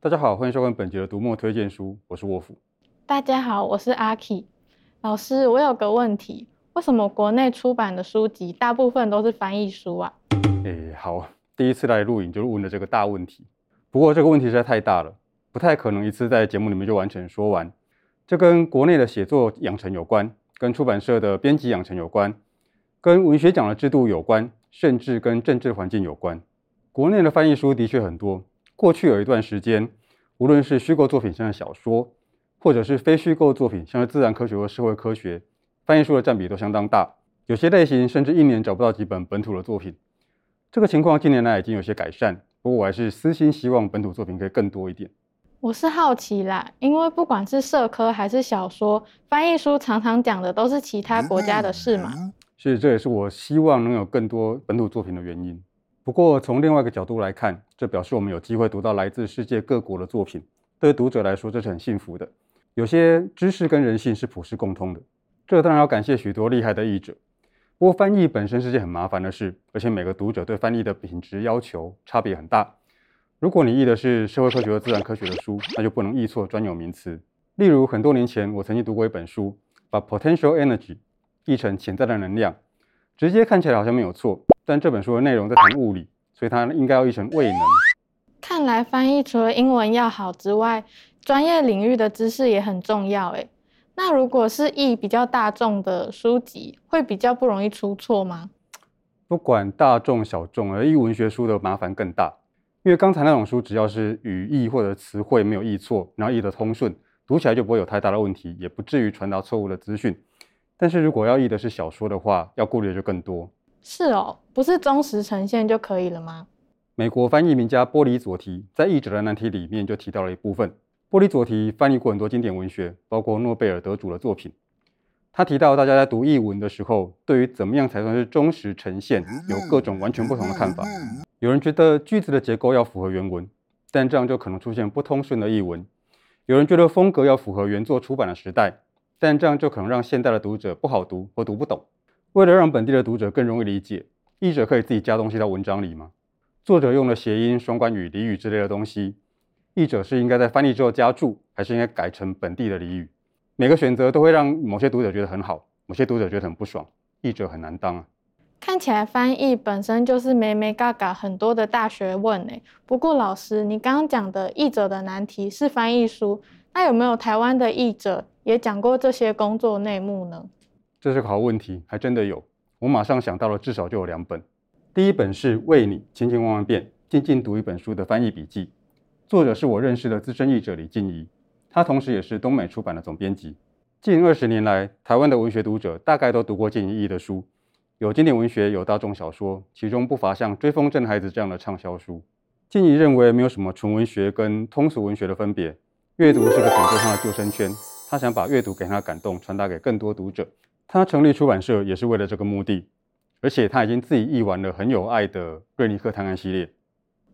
大家好，欢迎收看本节的读墨推荐书，我是沃夫。大家好，我是阿 Key 老师。我有个问题，为什么国内出版的书籍大部分都是翻译书啊？诶，好，第一次来录影就问了这个大问题。不过这个问题实在太大了，不太可能一次在节目里面就完全说完。这跟国内的写作养成有关，跟出版社的编辑养成有关，跟文学奖的制度有关，甚至跟政治环境有关。国内的翻译书的确很多。过去有一段时间，无论是虚构作品，像是小说，或者是非虚构作品，像是自然科学或社会科学，翻译书的占比都相当大。有些类型甚至一年找不到几本本土的作品。这个情况近年来已经有些改善，不过我还是私心希望本土作品可以更多一点。我是好奇啦，因为不管是社科还是小说，翻译书常常讲的都是其他国家的事嘛。是，这也是我希望能有更多本土作品的原因。不过，从另外一个角度来看，这表示我们有机会读到来自世界各国的作品，对读者来说这是很幸福的。有些知识跟人性是普世共通的，这当然要感谢许多厉害的译者。不过，翻译本身是件很麻烦的事，而且每个读者对翻译的品质要求差别很大。如果你译的是社会科学和自然科学的书，那就不能译错专有名词。例如，很多年前我曾经读过一本书，把 potential energy 译成潜在的能量，直接看起来好像没有错。但这本书的内容在谈物理，所以它应该要译成未能。看来翻译除了英文要好之外，专业领域的知识也很重要。诶，那如果是译比较大众的书籍，会比较不容易出错吗？不管大众小众，而译文学书的麻烦更大。因为刚才那种书，只要是语义或者词汇没有译错，然后译得通顺，读起来就不会有太大的问题，也不至于传达错误的资讯。但是如果要译的是小说的话，要顾虑的就更多。是哦，不是忠实呈现就可以了吗？美国翻译名家波里佐提在《译者的难题》里面就提到了一部分。波里佐提翻译过很多经典文学，包括诺贝尔得主的作品。他提到，大家在读译文的时候，对于怎么样才算是忠实呈现，有各种完全不同的看法。有人觉得句子的结构要符合原文，但这样就可能出现不通顺的译文；有人觉得风格要符合原作出版的时代，但这样就可能让现代的读者不好读或读不懂。为了让本地的读者更容易理解，译者可以自己加东西到文章里吗？作者用了谐音、双关语、俚语之类的东西，译者是应该在翻译之后加注，还是应该改成本地的俚语？每个选择都会让某些读者觉得很好，某些读者觉得很不爽，译者很难当啊。看起来翻译本身就是眉眉角角很多的大学问诶。不过老师，你刚刚讲的译者的难题是翻译书，那有没有台湾的译者也讲过这些工作内幕呢？这是个好问题，还真的有。我马上想到了，至少就有两本。第一本是《为你千千万万遍静静读一本书》的翻译笔记，作者是我认识的资深译者李静怡，他同时也是东美出版的总编辑。近二十年来，台湾的文学读者大概都读过静怡译的书，有经典文学，有大众小说，其中不乏像《追风筝孩子》这样的畅销书。静怡认为没有什么纯文学跟通俗文学的分别，阅读是个拯救他的救生圈，他想把阅读给他的感动传达给更多读者。他成立出版社也是为了这个目的，而且他已经自己译完了很有爱的《瑞尼克探案》系列。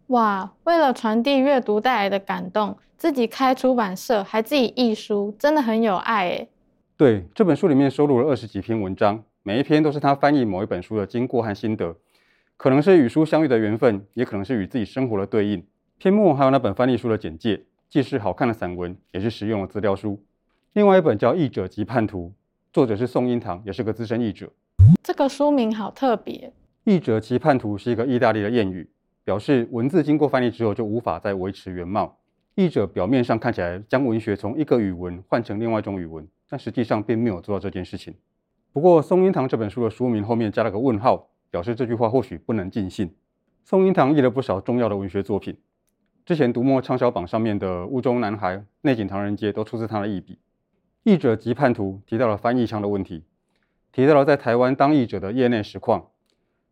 哇，为了传递阅读带来的感动，自己开出版社还自己译书，真的很有爱诶。对，这本书里面收录了二十几篇文章，每一篇都是他翻译某一本书的经过和心得，可能是与书相遇的缘分，也可能是与自己生活的对应。篇末还有那本翻译书的简介，既是好看的散文，也是实用的资料书。另外一本叫《译者及叛徒》。作者是宋英堂，也是个资深译者。这个书名好特别，“译者即叛徒”是一个意大利的谚语，表示文字经过翻译之后就无法再维持原貌。译者表面上看起来将文学从一个语文换成另外一种语文，但实际上并没有做到这件事情。不过，宋英堂这本书的书名后面加了个问号，表示这句话或许不能尽信。宋英堂译了不少重要的文学作品，之前读墨畅销榜上面的《雾中男孩》《内景唐人街》都出自他的译笔。译者及叛徒提到了翻译腔的问题，提到了在台湾当译者的业内实况，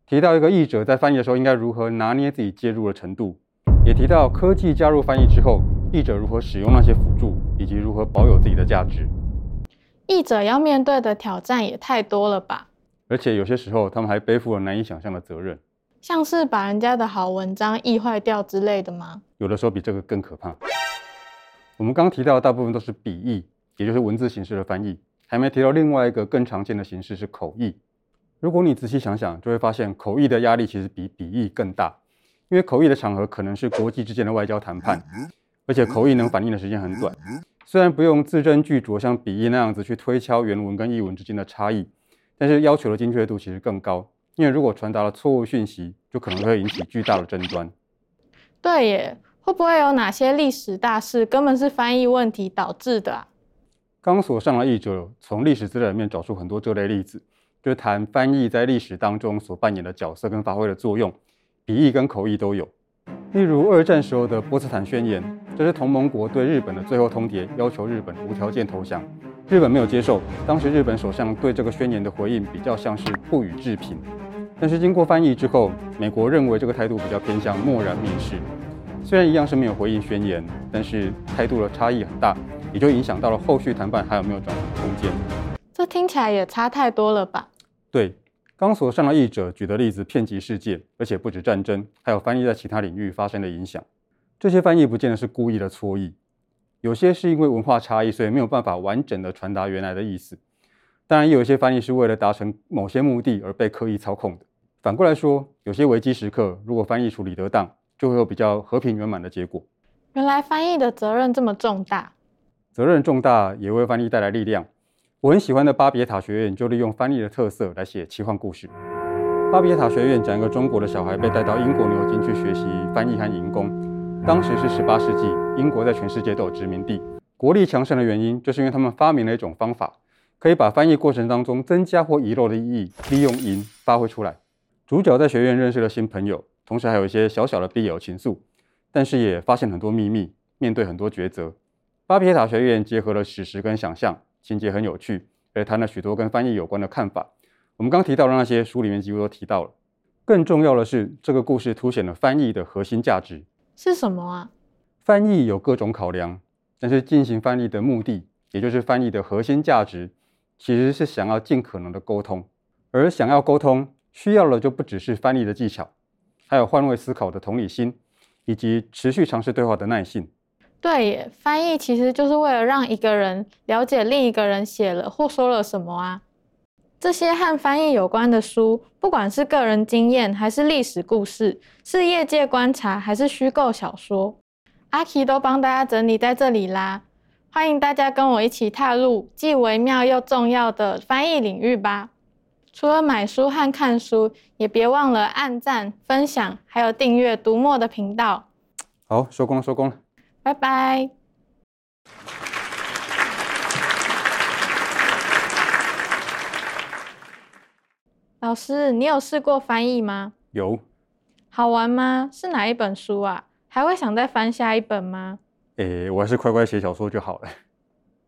提到一个译者在翻译的时候应该如何拿捏自己介入的程度，也提到科技加入翻译之后，译者如何使用那些辅助，以及如何保有自己的价值。译者要面对的挑战也太多了吧？而且有些时候他们还背负了难以想象的责任，像是把人家的好文章译坏掉之类的吗？有的时候比这个更可怕。我们刚刚提到的大部分都是笔译。也就是文字形式的翻译，还没提到另外一个更常见的形式是口译。如果你仔细想想，就会发现口译的压力其实比笔译更大，因为口译的场合可能是国际之间的外交谈判，而且口译能反应的时间很短。虽然不用字斟句酌，像笔译那样子去推敲原文跟译文之间的差异，但是要求的精确度其实更高。因为如果传达了错误讯息，就可能会引起巨大的争端。对耶，会不会有哪些历史大事根本是翻译问题导致的啊？刚所上的译者从历史资料里面找出很多这类例子，就是谈翻译在历史当中所扮演的角色跟发挥的作用，笔译跟口译都有。例如二战时候的波茨坦宣言，这是同盟国对日本的最后通牒，要求日本无条件投降。日本没有接受，当时日本首相对这个宣言的回应比较像是不予置评。但是经过翻译之后，美国认为这个态度比较偏向漠然面世。虽然一样是没有回应宣言，但是态度的差异很大，也就影响到了后续谈判还有没有转圜空间。这听起来也差太多了吧？对。刚所上的译者举的例子遍及世界，而且不止战争，还有翻译在其他领域发生的影响。这些翻译不见得是故意的错译，有些是因为文化差异，所以没有办法完整的传达原来的意思。当然，也有一些翻译是为了达成某些目的而被刻意操控的。反过来说，有些危机时刻，如果翻译处理得当，就会有比较和平圆满的结果。原来翻译的责任这么重大，责任重大也为翻译带来力量。我很喜欢的巴别塔学院就利用翻译的特色来写奇幻故事。巴别塔学院讲一个中国的小孩被带到英国牛津去学习翻译和银工。当时是十八世纪，英国在全世界都有殖民地，国力强盛的原因就是因为他们发明了一种方法，可以把翻译过程当中增加或遗漏的意义，利用银发挥出来。主角在学院认识了新朋友，同时还有一些小小的 BL 情愫，但是也发现很多秘密，面对很多抉择。巴别塔学院结合了史实跟想象。情节很有趣，也谈了许多跟翻译有关的看法。我们刚提到的那些书里面几乎都提到了。更重要的是，这个故事凸显了翻译的核心价值是什么啊？翻译有各种考量，但是进行翻译的目的，也就是翻译的核心价值，其实是想要尽可能的沟通。而想要沟通，需要的就不只是翻译的技巧，还有换位思考的同理心，以及持续尝试对话的耐性。对，翻译其实就是为了让一个人了解另一个人写了或说了什么啊。这些和翻译有关的书，不管是个人经验还是历史故事，是业界观察还是虚构小说，阿奇都帮大家整理在这里啦。欢迎大家跟我一起踏入既微妙又重要的翻译领域吧。除了买书和看书，也别忘了按赞、分享，还有订阅读墨的频道。好，收工了，收工了。拜拜。老师，你有试过翻译吗？有。好玩吗？是哪一本书啊？还会想再翻下一本吗？诶，我还是乖乖写小说就好了。